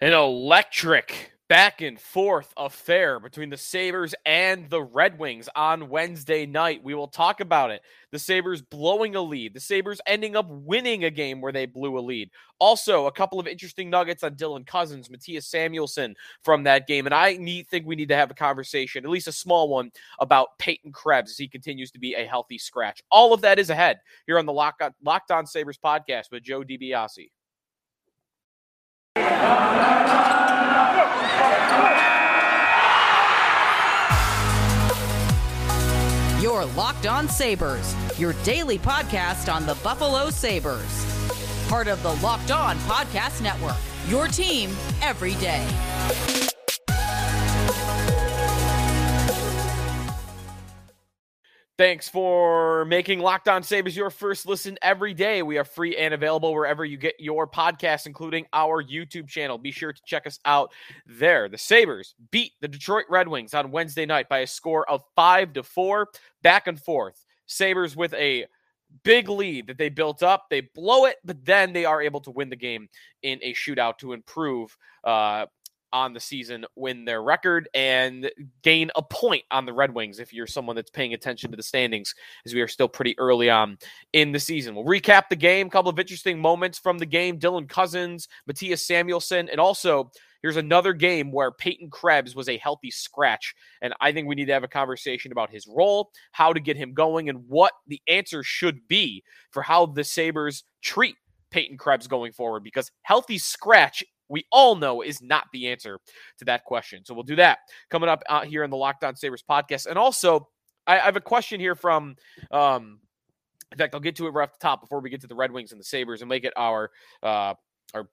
An electric back and forth affair between the Sabres and the Red Wings on Wednesday night. We will talk about it. The Sabres blowing a lead, the Sabres ending up winning a game where they blew a lead. Also, a couple of interesting nuggets on Dylan Cozens, Mattias Samuelsson from that game. And I need, think we need to have a conversation, at least a small one, about Peyton Krebs as he continues to be a healthy scratch. All of that is ahead here on the on, Locked On Sabres podcast with Joe DiBiase. Your Locked On Sabres, your daily podcast on the Buffalo Sabres. Part of the Locked On Podcast Network, your team every day. Thanks for making Locked On Sabres your first listen every day. We are free and available wherever you get your podcasts, including our YouTube channel. Be sure to check us out there. The Sabres beat the Detroit Red Wings on Wednesday night by a score of five to four, back and forth. Sabres with a big lead that they built up. They blow it, but then they are able to win the game in a shootout to improve uh, on the season, win their record, and gain a point on the Red Wings if you're someone that's paying attention to the standings, as we are still pretty early on in the season. We'll recap the game, a couple of interesting moments from the game Dylan Cozens, Mattias Samuelsson, and also here's another game where Peyton Krebs was a healthy scratch. And I think we need to have a conversation about his role, how to get him going, and what the answer should be for how the Sabres treat Peyton Krebs going forward because healthy scratch we all know is not the answer to that question. So we'll do that coming up out here in the Locked On Sabres podcast. And also, I, I have a question here from, um, in fact, I'll get to it right off the top before we get to the Red Wings and the Sabres and make it our, uh, our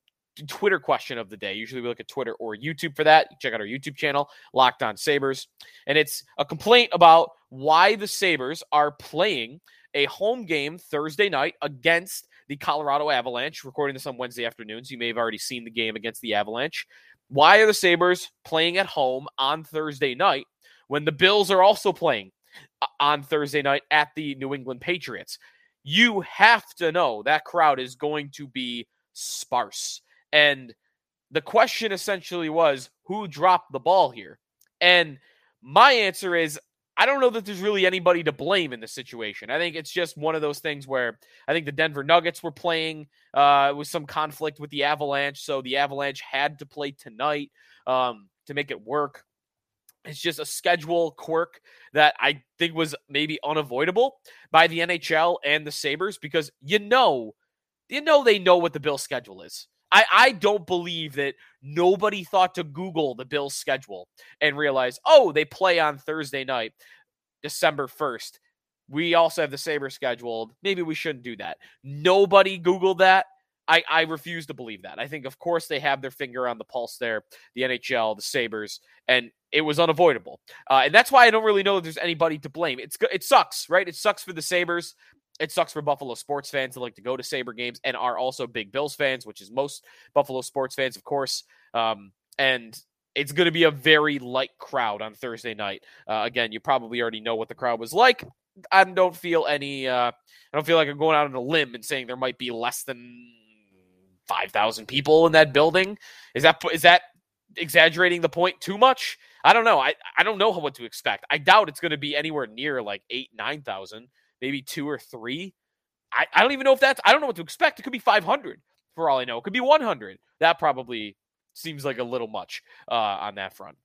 Twitter question of the day. Usually we look at Twitter or YouTube for that. Check out our YouTube channel, Locked On Sabres. And it's a complaint about why the Sabres are playing a home game Thursday night against the Colorado Avalanche. Recording this on Wednesday afternoon, so you may have already seen the game against the Avalanche. Why are the Sabres playing at home on Thursday night when the Bills are also playing uh, on Thursday night at the New England Patriots? You have to know that crowd is going to be sparse. And the question essentially was who dropped the ball here? And my answer is I don't know that there's really anybody to blame in this situation. I think it's just one of those things where I think the Denver Nuggets were playing uh, with some conflict with the Avalanche, so the Avalanche had to play tonight um, to make it work. It's just a schedule quirk that I think was maybe unavoidable by the NHL and the Sabres because you know, you know they know what the bill schedule is. I, I don't believe that nobody thought to Google the Bills schedule and realize, oh, they play on Thursday night, December 1st. We also have the Sabres scheduled. Maybe we shouldn't do that. Nobody Googled that. I, I refuse to believe that. I think, of course, they have their finger on the pulse there, the NHL, the Sabres, and it was unavoidable. Uh, and that's why I don't really know if there's anybody to blame. It's It sucks, right? It sucks for the Sabres it sucks for Buffalo sports fans that like to go to Sabre games and are also big Bills fans, which is most Buffalo sports fans, of course. Um, and it's going to be a very light crowd on Thursday night. Uh, again, you probably already know what the crowd was like. I don't feel any. Uh, I don't feel like I'm going out on a limb and saying there might be less than five thousand people in that building. Is that is that exaggerating the point too much? I don't know. I I don't know what to expect. I doubt it's going to be anywhere near like eight nine thousand maybe two or three. I, I don't even know if that's, I don't know what to expect. It could be 500 for all I know. It could be 100. That probably seems like a little much uh, on that front.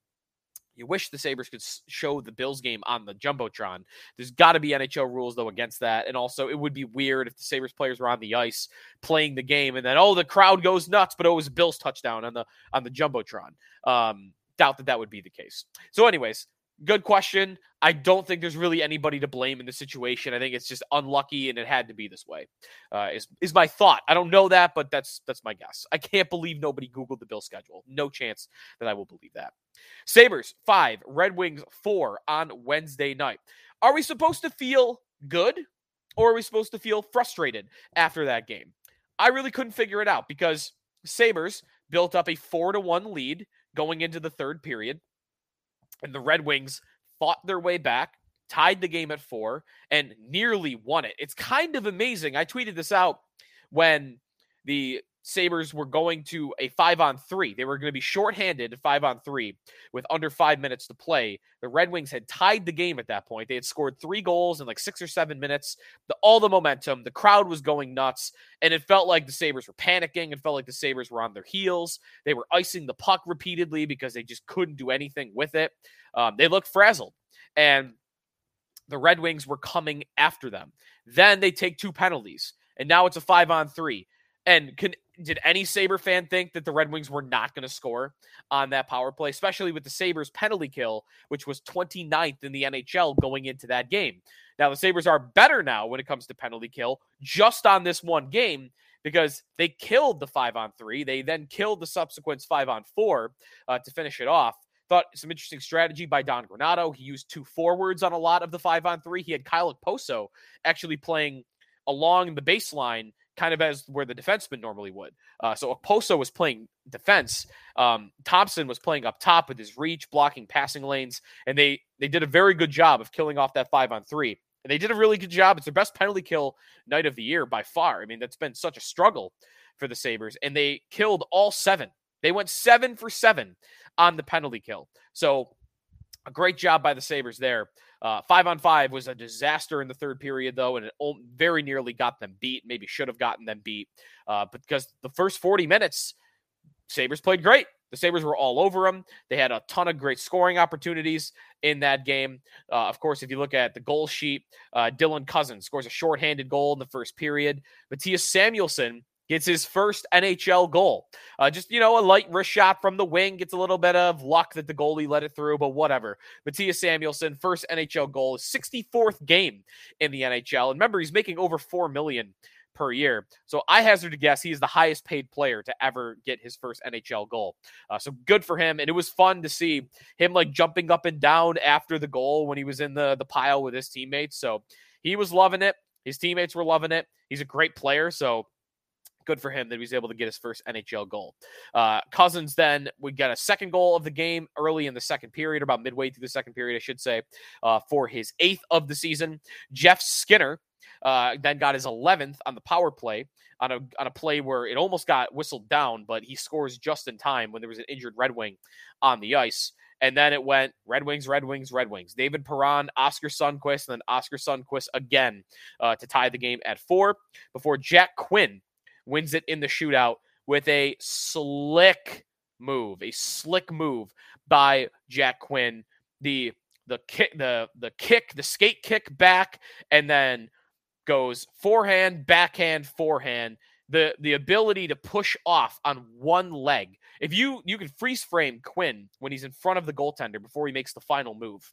You wish the Sabres could show the Bills game on the Jumbotron. There's got to be NHL rules, though, against that. And also, it would be weird if the Sabres players were on the ice playing the game and then, oh, the crowd goes nuts, but it was Bills touchdown on the on the Jumbotron. Um, doubt that that would be the case. So, anyways, good question. I don't think there's really anybody to blame in the situation. I think it's just unlucky, and it had to be this way. Uh, is is my thought? I don't know that, but that's that's my guess. I can't believe nobody googled the bill schedule. No chance that I will believe that. Sabres five, Red Wings four on Wednesday night. Are we supposed to feel good, or are we supposed to feel frustrated after that game? I really couldn't figure it out because Sabres built up a four to one lead going into the third period and the Red Wings fought their way back, tied the game at four, and nearly won it. It's kind of amazing. I tweeted this out when the Sabres were going to a five on three. They were going to be shorthanded five on three with under five minutes to play. The Red Wings had tied the game at that point. They had scored three goals in like six or seven minutes. The, all the momentum, the crowd was going nuts, and it felt like the Sabres were panicking. It felt like the Sabres were on their heels. They were icing the puck repeatedly because they just couldn't do anything with it. Um, they looked frazzled. And the Red Wings were coming after them. Then they take two penalties, and now it's a five on three. And can did any Saber fan think that the Red Wings were not going to score on that power play, especially with the Sabres penalty kill, which was 29th in the NHL going into that game? Now, the Sabres are better now when it comes to penalty kill just on this one game because they killed the five on three. They then killed the subsequent five on four uh, to finish it off. Thought some interesting strategy by Don Granato. He used two forwards on a lot of the five on three. He had Kyle Okposo actually playing along the baseline kind of as where the defenseman normally would. Uh, so Okposo was playing defense. Um, Thompson was playing up top with his reach, blocking passing lanes, and they they did a very good job of killing off that five on three. And they did a really good job. It's their best penalty kill night of the year by far. I mean, that's been such a struggle for the Sabres, and they killed all seven. They went seven for seven on the penalty kill. So a great job by the Sabres there. Uh, five on five was a disaster in the third period, though, and it very nearly got them beat. Maybe should have gotten them beat. Uh, because the first 40 minutes, Sabres played great. The Sabres were all over them. They had a ton of great scoring opportunities in that game. Uh, of course, if you look at the goal sheet, uh, Dylan Cozens scores a shorthanded goal in the first period. Mattias Samuelsson gets his first NHL goal. Uh, just, you know, a light wrist shot from the wing, gets a little bit of luck that the goalie let it through, but whatever. Mattias Samuelsson, first NHL goal, 64th game in the NHL. And remember, he's making over 4 million per year. So I hazard to guess he is the highest paid player to ever get his first NHL goal. Uh, so good for him. And it was fun to see him like jumping up and down after the goal when he was in the, the pile with his teammates. So he was loving it. His teammates were loving it. He's a great player. So good for him that he was able to get his first NHL goal. Uh, Cozens then would get a second goal of the game early in the second period, about midway through the second period, I should say, uh, for his eighth of the season. Jeff Skinner uh, then got his 11th on the power play on a on a play where it almost got whistled down, but he scores just in time when there was an injured Red Wing on the ice. And then it went Red Wings, Red Wings, Red Wings. David Perron, Oskar Sundqvist, and then Oskar Sundqvist again uh, to tie the game at four before Jack Quinn wins it in the shootout with a slick move, a slick move by Jack Quinn. The the kick, the the kick, the skate kick back, and then goes forehand, backhand, forehand. The the ability to push off on one leg. If you you can freeze frame Quinn when he's in front of the goaltender before he makes the final move.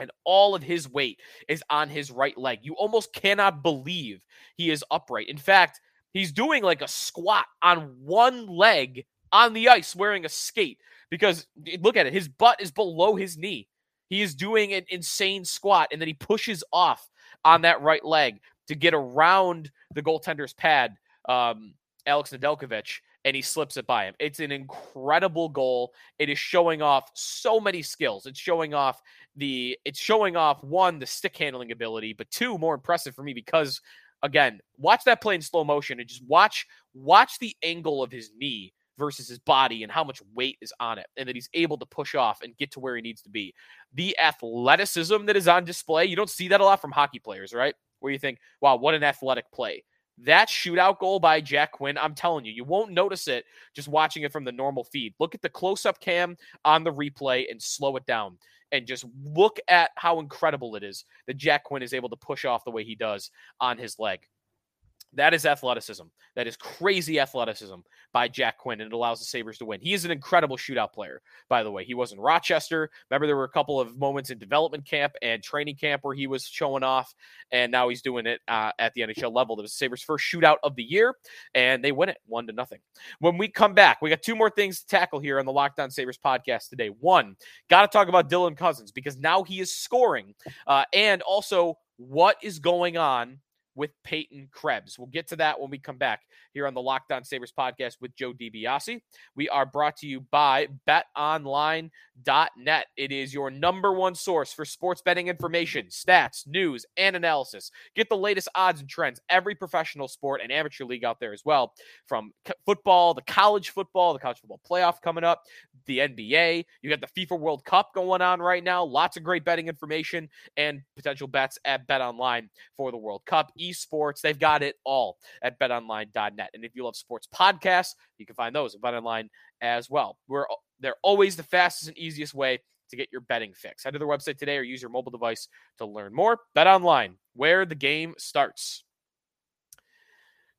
And all of his weight is on his right leg. You almost cannot believe he is upright. In fact, He's doing like a squat on one leg on the ice wearing a skate because look at it. His butt is below his knee. He is doing an insane squat and then he pushes off on that right leg to get around the goaltender's pad, um, Alex Nedeljkovic, and he slips it by him. It's an incredible goal. It is showing off so many skills. It's showing off the it's showing off one the stick handling ability, but two more impressive for me because again, watch that play in slow motion and just watch watch the angle of his knee versus his body and how much weight is on it and that he's able to push off and get to where he needs to be. The athleticism that is on display, you don't see that a lot from hockey players, right? Where you think, wow, what an athletic play. That shootout goal by Jack Quinn, I'm telling you, you won't notice it just watching it from the normal feed. Look at the close up cam on the replay and slow it down and just look at how incredible it is that Jack Quinn is able to push off the way he does on his leg. That is athleticism. That is crazy athleticism by Jack Quinn, and it allows the Sabres to win. He is an incredible shootout player, by the way. He was in Rochester. Remember, there were a couple of moments in development camp and training camp where he was showing off, and now he's doing it uh, at the NHL level. It was the Sabres' first shootout of the year, and they win it one to nothing. When we come back, we got two more things to tackle here on the Locked On Sabres podcast today. One, got to talk about Dylan Cozens because now he is scoring, uh, and also what is going on with Peyton Krebs. We'll get to that when we come back here on the Locked On Sabres podcast with Joe DiBiase. We are brought to you by betonline.net. It is your number one source for sports betting information, stats, news, and analysis. Get the latest odds and trends, every professional sport and amateur league out there as well, from football, the college football, the college football playoff coming up, the NBA. You got the FIFA World Cup going on right now. Lots of great betting information and potential bets at BetOnline for the World Cup, esports. They've got it all at betonline.net. And if you love sports podcasts, you can find those at BetOnline as well. We're they're always the fastest and easiest way to get your betting fix. Head to their website today or use your mobile device to learn more. BetOnline, where the game starts.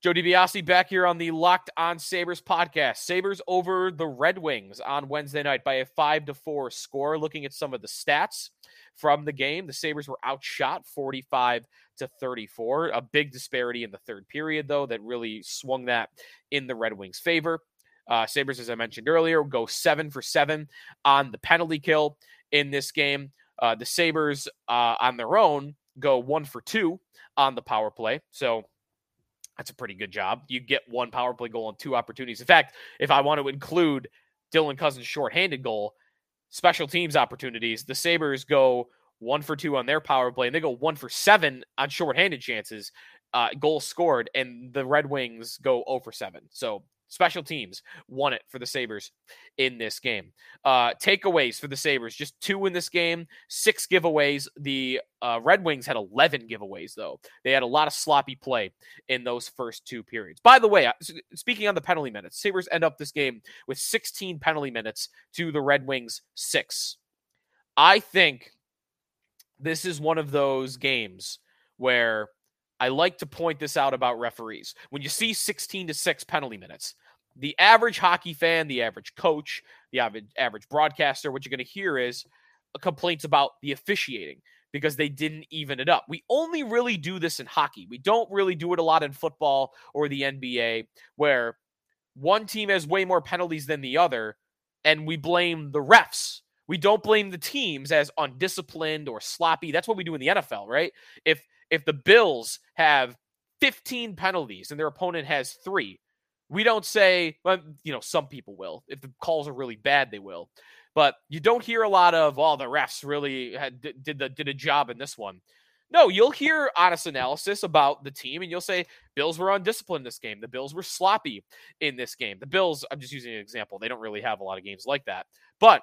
Joe DiBiase back here on the Locked On Sabres podcast. Sabres over the Red Wings on Wednesday night by a 5 to 4 score. Looking at some of the stats from the game, the Sabres were outshot 45 to 34. A big disparity in the third period, though, that really swung that in the Red Wings' favor. Uh, Sabres, as I mentioned earlier, go seven for seven on the penalty kill in this game. Uh, the Sabres uh, on their own go one for two on the power play. So that's a pretty good job. You get one power play goal and two opportunities. In fact, if I want to include Dylan Cozens' shorthanded goal, special teams opportunities, the Sabres go one for two on their power play, and they go one for seven on shorthanded chances, uh, goals scored, and the Red Wings go 0 for seven. So Special teams won it for the Sabres in this game. Uh, takeaways for the Sabres, just two in this game, six giveaways. The uh, Red Wings had 11 giveaways, though. They had a lot of sloppy play in those first two periods. By the way, uh, speaking on the penalty minutes, Sabres end up this game with 16 penalty minutes to the Red Wings six. I think this is one of those games where I like to point this out about referees. When you see 16 to 6 penalty minutes, the average hockey fan, the average coach, the average, broadcaster, what you're going to hear is uh, complaints about the officiating because they didn't even it up. We only really do this in hockey. We don't really do it a lot in football or the NBA where one team has way more penalties than the other and we blame the refs. We don't blame the teams as undisciplined or sloppy. That's what we do in the NFL, right? If if the Bills have 15 penalties and their opponent has three, we don't say, well, you know, some people will. If the calls are really bad, they will. But you don't hear a lot of, oh, the refs really had, did the did a job in this one. No, you'll hear honest analysis about the team, and you'll say Bills were undisciplined this game. The Bills were sloppy in this game. The Bills, I'm just using an example. They don't really have a lot of games like that. But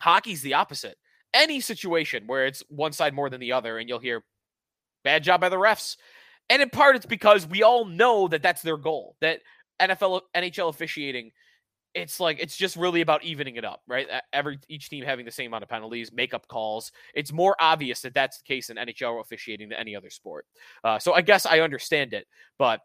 hockey's the opposite. Any situation where it's one side more than the other, and you'll hear Bad job by the refs. And in part, it's because we all know that that's their goal. That NFL, NHL officiating, it's like it's just really about evening it up, right? Every each team having the same amount of penalties, makeup calls. It's more obvious that that's the case in NHL officiating than any other sport. Uh, so I guess I understand it, but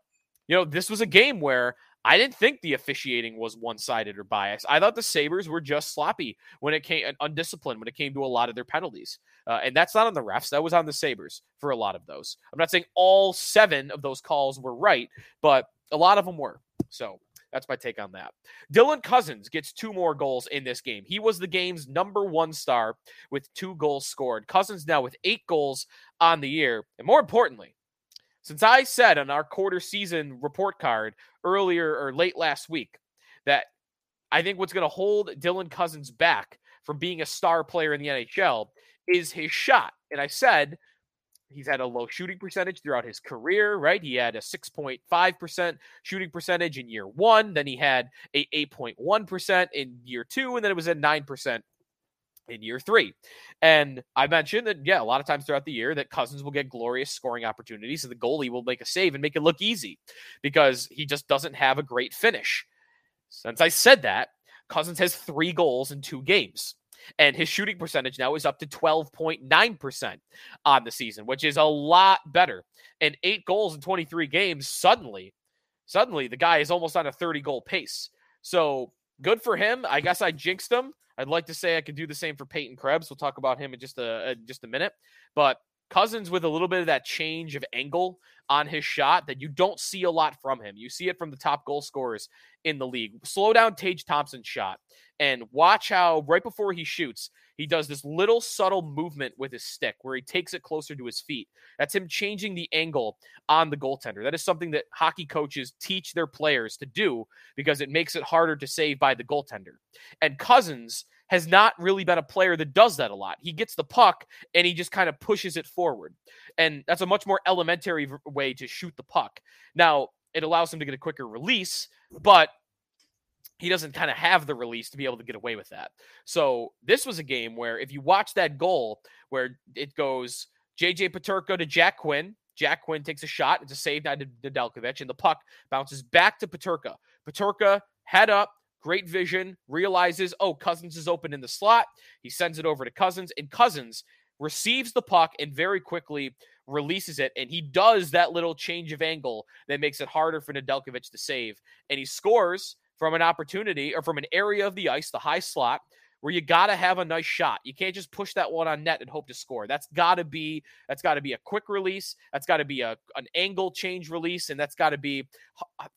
you know, this was a game where I didn't think the officiating was one sided or biased. I thought the Sabres were just sloppy when it came, undisciplined when it came to a lot of their penalties. Uh, and that's not on the refs. That was on the Sabres for a lot of those. I'm not saying all seven of those calls were right, but a lot of them were. So that's my take on that. Dylan Cozens gets two more goals in this game. He was the game's number one star with two goals scored. Cozens now with eight goals on the year. And more importantly, since I said on our quarter season report card earlier or late last week that I think what's going to hold Dylan Cozens back from being a star player in the NHL is his shot. And I said he's had a low shooting percentage throughout his career, right? He had a 6.5% shooting percentage in year one, then he had a 8.1% in year two, and then it was at 9% in year three. And I mentioned that, yeah, a lot of times throughout the year that Cozens will get glorious scoring opportunities and the goalie will make a save and make it look easy because he just doesn't have a great finish. Since I said that, Cozens has three goals in two games. And his shooting percentage now is up to 12.9% on the season, which is a lot better. And eight goals in 23 games, suddenly, suddenly the guy is almost on a 30 goal pace. So good for him. I guess I jinxed him I'd like to say I could do the same for Peyton Krebs. We'll talk about him in just a, a just a minute, but Cozens with a little bit of that change of angle on his shot that you don't see a lot from him. You see it from the top goal scorers in the league. Slow down Tage Thompson's shot and watch how right before he shoots, he does this little subtle movement with his stick where he takes it closer to his feet. That's him changing the angle on the goaltender. That is something that hockey coaches teach their players to do because it makes it harder to save by the goaltender. And Cozens has not really been a player that does that a lot. He gets the puck and he just kind of pushes it forward. And that's a much more elementary way to shoot the puck. Now, it allows him to get a quicker release, but he doesn't kind of have the release to be able to get away with that. So this was a game where if you watch that goal where it goes JJ Peterka to Jack Quinn, Jack Quinn takes a shot. It's a save by Nedeljkovic, and the puck bounces back to Peterka. Peterka head up, great vision, realizes, oh, Cozens is open in the slot. He sends it over to Cozens, and Cozens receives the puck and very quickly releases it. And he does that little change of angle that makes it harder for Nedeljkovic to save. And he scores from an opportunity or from an area of the ice, the high slot, where you got to have a nice shot. You can't just push that one on net and hope to score. That's got to be that's got to be a quick release. That's got to be a an angle change release, and that's got to be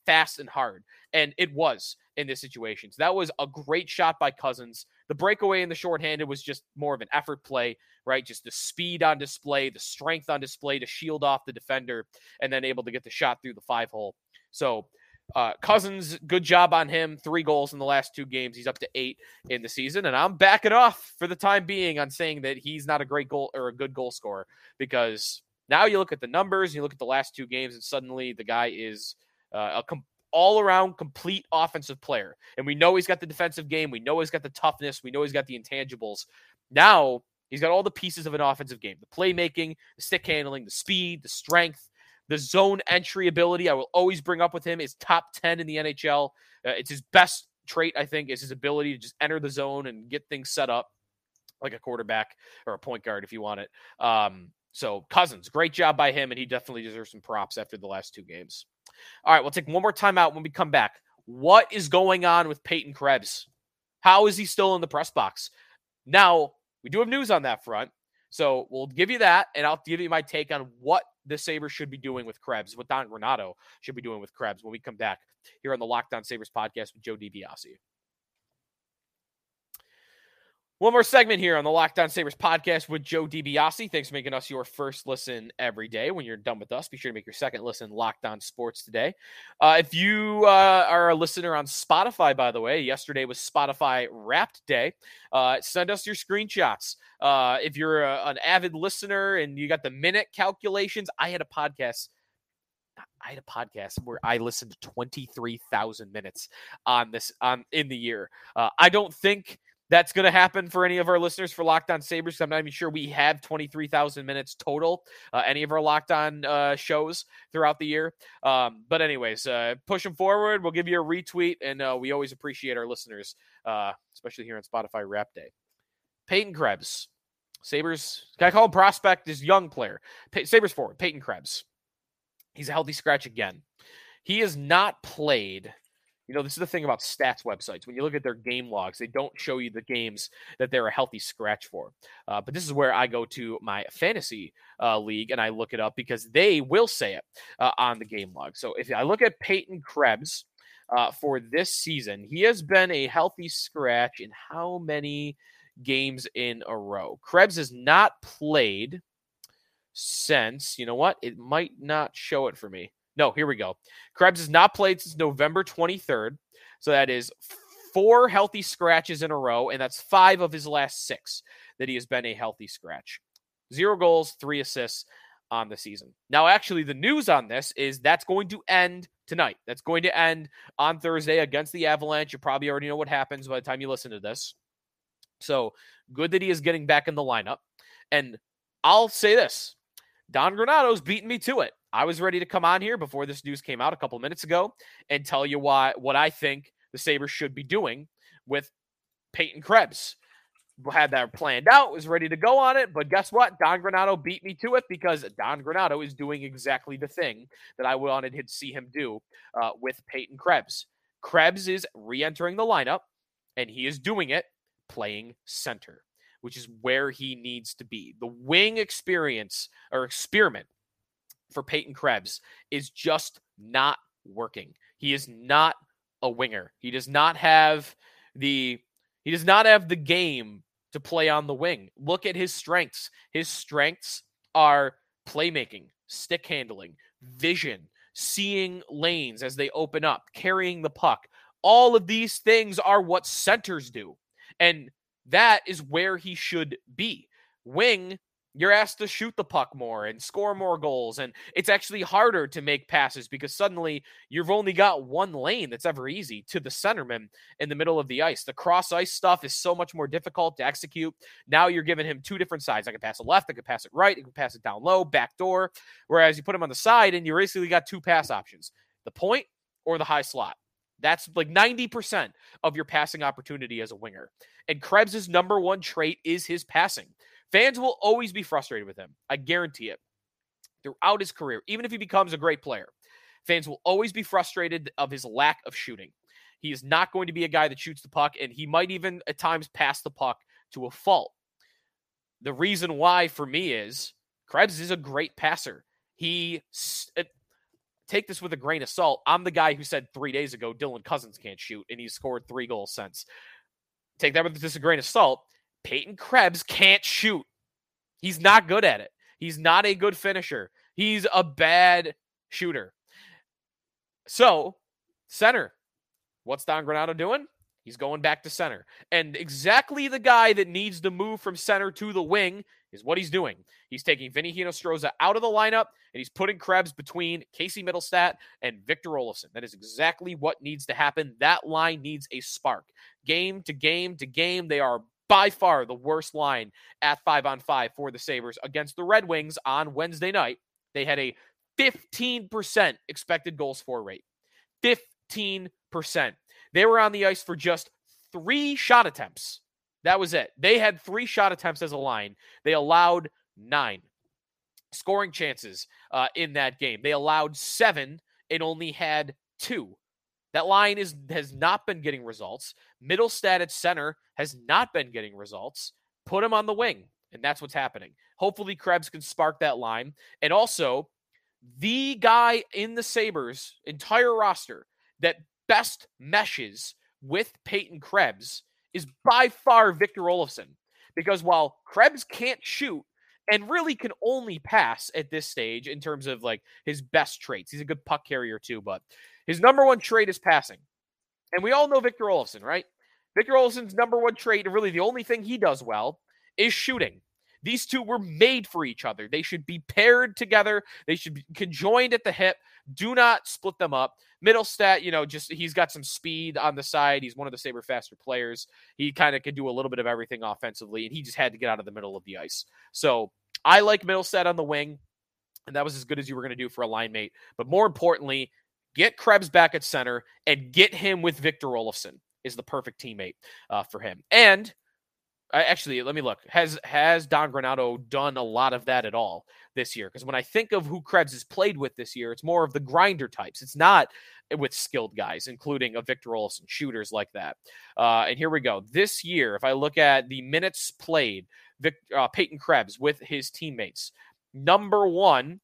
fast and hard. And it was in this situation. So that was a great shot by Cozens. The breakaway in the shorthanded was just more of an effort play, right? Just the speed on display, the strength on display to shield off the defender, and then able to get the shot through the five hole. So uh, Cozens, good job on him. Three goals in the last two games. He's up to eight in the season, and I'm backing off for the time being on saying that he's not a great goal or a good goal scorer because now you look at the numbers, you look at the last two games, and suddenly the guy is uh, a all around complete offensive player. And we know he's got the defensive game. We know he's got the toughness. We know he's got the intangibles. Now he's got all the pieces of an offensive game the playmaking, the stick handling, the speed, the strength. The zone entry ability, I will always bring up with him, is top 10 in the NHL. Uh, it's his best trait, I think, is his ability to just enter the zone and get things set up like a quarterback or a point guard if you want it. Um, so Cozens, great job by him, and he definitely deserves some props after the last two games. All right, we'll take one more time out when we come back. What is going on with Peyton Krebs? How is he still in the press box? Now, we do have news on that front. So we'll give you that, and I'll give you my take on what the Sabres should be doing with Krebs, what Don Granato should be doing with Krebs when we come back here on the Locked On Sabres podcast with Joe DiBiase. One more segment here on the Locked On Sabres podcast with Joe DiBiase. Thanks for making us your first listen every day. When you're done with us, be sure to make your second listen Locked On Sports today. Uh, if you uh, are a listener on Spotify, by the way, yesterday was Spotify Wrapped Day. Uh, send us your screenshots. Uh, if you're a, an avid listener and you got the minute calculations, I had a podcast I had a podcast where I listened to 23,000 minutes on this on in the year. Uh, I don't think that's going to happen for any of our listeners for Locked On Sabres. I'm not even sure we have 23,000 minutes total, uh, any of our Locked On uh, shows throughout the year. Um, but, anyways, uh, push them forward. We'll give you a retweet, and uh, we always appreciate our listeners, uh, especially here on Spotify Wrap Day. Peyton Krebs, Sabres, can I call him prospect? This young player, Sabres forward, Peyton Krebs. He's a healthy scratch again. He has not played you know, this is the thing about stats websites. When you look at their game logs, they don't show you the games that they're a healthy scratch for. Uh, but this is where I go to my fantasy uh, league and I look it up because they will say it uh, on the game log. So if I look at Peyton Krebs uh, for this season, he has been a healthy scratch in how many games in a row? Krebs has not played since, you know what? It might not show it for me. No, here we go. Krebs has not played since November 23rd. So that is four healthy scratches in a row, and that's five of his last six that he has been a healthy scratch. Zero goals, three assists on the season. Now, actually, the news on this is that's going to end tonight. That's going to end on Thursday against the Avalanche. You probably already know what happens by the time you listen to this. So good that he is getting back in the lineup. And I'll say this Don Granato's beaten me to it. I was ready to come on here before this news came out a couple minutes ago and tell you why what I think the Sabres should be doing with Peyton Krebs. Had that planned out, was ready to go on it, but guess what? Don Granato beat me to it because Don Granato is doing exactly the thing that I wanted to see him do uh, with Peyton Krebs. Krebs is re entering the lineup, and he is doing it playing center which is where he needs to be. The wing experience or experiment for Peyton Krebs is just not working. He is not a winger. He does not have the he does not have the game to play on the wing. Look at his strengths. His strengths are playmaking, stick handling, vision, seeing lanes as they open up, carrying the puck. All of these things are what centers do. And that is where he should be. Wing you're asked to shoot the puck more and score more goals. And it's actually harder to make passes because suddenly you've only got one lane that's ever easy to the centerman in the middle of the ice. The cross ice stuff is so much more difficult to execute. Now you're giving him two different sides. I can pass it left, I can pass it right, I can pass it down low, back door. Whereas you put him on the side and you basically got two pass options the point or the high slot. That's like 90% of your passing opportunity as a winger. And Krebs' number one trait is his passing. Fans will always be frustrated with him. I guarantee it. Throughout his career, even if he becomes a great player, fans will always be frustrated of his lack of shooting. He is not going to be a guy that shoots the puck, and he might even at times pass the puck to a fault. The reason why for me is Krebs is a great passer. He uh, take this with a grain of salt. I'm the guy who said three days ago Dylan Cozens can't shoot, and he's scored three goals since. Take that with just a grain of salt. Peyton Krebs can't shoot. He's not good at it. He's not a good finisher. He's a bad shooter. So, center. What's Don Granato doing? He's going back to center. And exactly the guy that needs to move from center to the wing is what he's doing. He's taking Vinny Hinostroza out of the lineup and he's putting Krebs between Casey Mittelstadt and Victor Olofsson. That is exactly what needs to happen. That line needs a spark. Game to game to game, they are by far the worst line at five on five for the Sabres against the Red Wings on Wednesday night. They had a 15% expected goals for rate. 15%. They were on the ice for just three shot attempts. That was it. They had three shot attempts as a line. They allowed nine scoring chances uh, in that game. They allowed seven and only had two. That line is has not been getting results. Mittelstadt at center has not been getting results. Put him on the wing, and that's what's happening. Hopefully, Krebs can spark that line. And also, the guy in the Sabres' entire roster that best meshes with Peyton Krebs is by far Victor Olofsson. Because while Krebs can't shoot and really can only pass at this stage in terms of like his best traits, he's a good puck carrier too, but his number one trait is passing. And we all know Victor Olofsson, right? Victor Olofsson's number one trait, and really the only thing he does well, is shooting. These two were made for each other. They should be paired together. They should be conjoined at the hip. Do not split them up. Mittelstadt, you know, just he's got some speed on the side. He's one of the saber faster players. He kind of can do a little bit of everything offensively, and he just had to get out of the middle of the ice. So I like Mittelstadt on the wing, and that was as good as you were going to do for a line mate. But more importantly, get Krebs back at center and get him with Victor Olofsson is the perfect teammate uh, for him. And actually, let me look. Has has Don Granato done a lot of that at all this year? Because when I think of who Krebs has played with this year, it's more of the grinder types. It's not with skilled guys, including a Victor Olofsson, shooters like that. Uh, and here we go. This year, if I look at the minutes played, Vic, uh, Peyton Krebs with his teammates, number one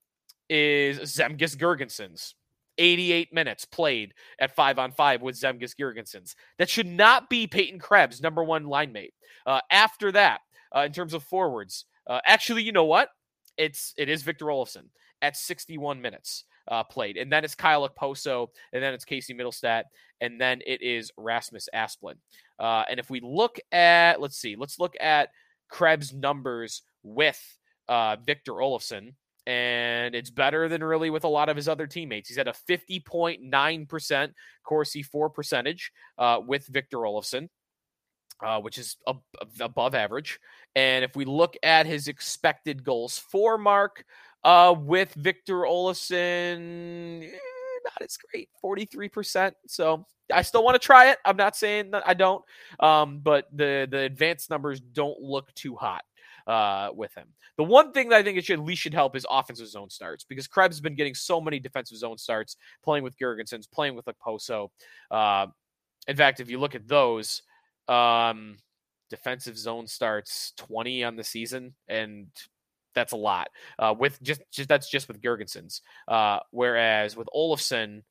is Zemgus Girgensons 88 minutes played at five on five with Zemgus Girgensons. That should not be Peyton Krebs, number one line mate. Uh, after that, uh, in terms of forwards, uh, actually, you know what? It's it is Victor Olofsson at 61 minutes uh, played, and then it's Kyle Okposo, and then it's Casey Mittelstadt, and then it is Rasmus Asplund. Uh, and if we look at, let's see, let's look at Krebs' numbers with uh, Victor Olofsson and it's better than really with a lot of his other teammates. He's at a 50.9% Corsi for percentage uh, with Victor Olofsson, uh, which is ab- above average. And if we look at his expected goals for mark uh, with Victor Olofsson, eh, not as great, 43%. So I still want to try it. I'm not saying that I don't, um, but the the advanced numbers don't look too hot uh, with him. The one thing that I think it should at least should help is offensive zone starts because Krebs has been getting so many defensive zone starts, playing with Girgensons, playing with Okposo. Uh, in fact, if you look at those, um, defensive zone starts 20 on the season, and that's a lot. Uh, with just, just that's just with Girgensons. Uh, whereas with Olofsson,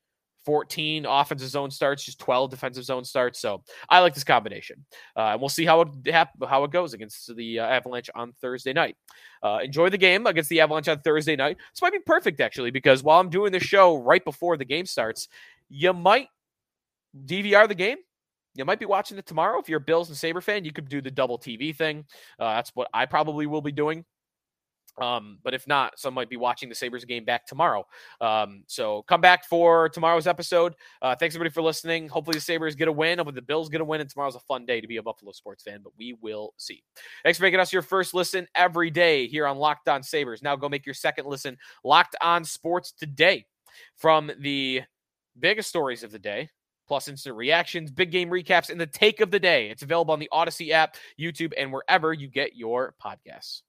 14 offensive zone starts, just 12 defensive zone starts. So I like this combination. Uh, and we'll see how it how it goes against the uh, Avalanche on Thursday night. Uh, enjoy the game against the Avalanche on Thursday night. This might be perfect actually because while I'm doing the show right before the game starts, you might DVR the game. You might be watching it tomorrow. If you're a Bills and Saber fan, you could do the double TV thing. Uh, that's what I probably will be doing. Um, but if not, some might be watching the Sabres game back tomorrow. Um, so come back for tomorrow's episode. Uh, thanks everybody for listening. Hopefully the Sabres get a win. Hopefully the Bills get a win. And tomorrow's a fun day to be a Buffalo sports fan, but we will see. Thanks for making us your first listen every day here on Locked On Sabres. Now go make your second listen Locked On Sports today from the biggest stories of the day plus instant reactions, big game recaps, and the take of the day. It's available on the Odyssey app, YouTube, and wherever you get your podcasts.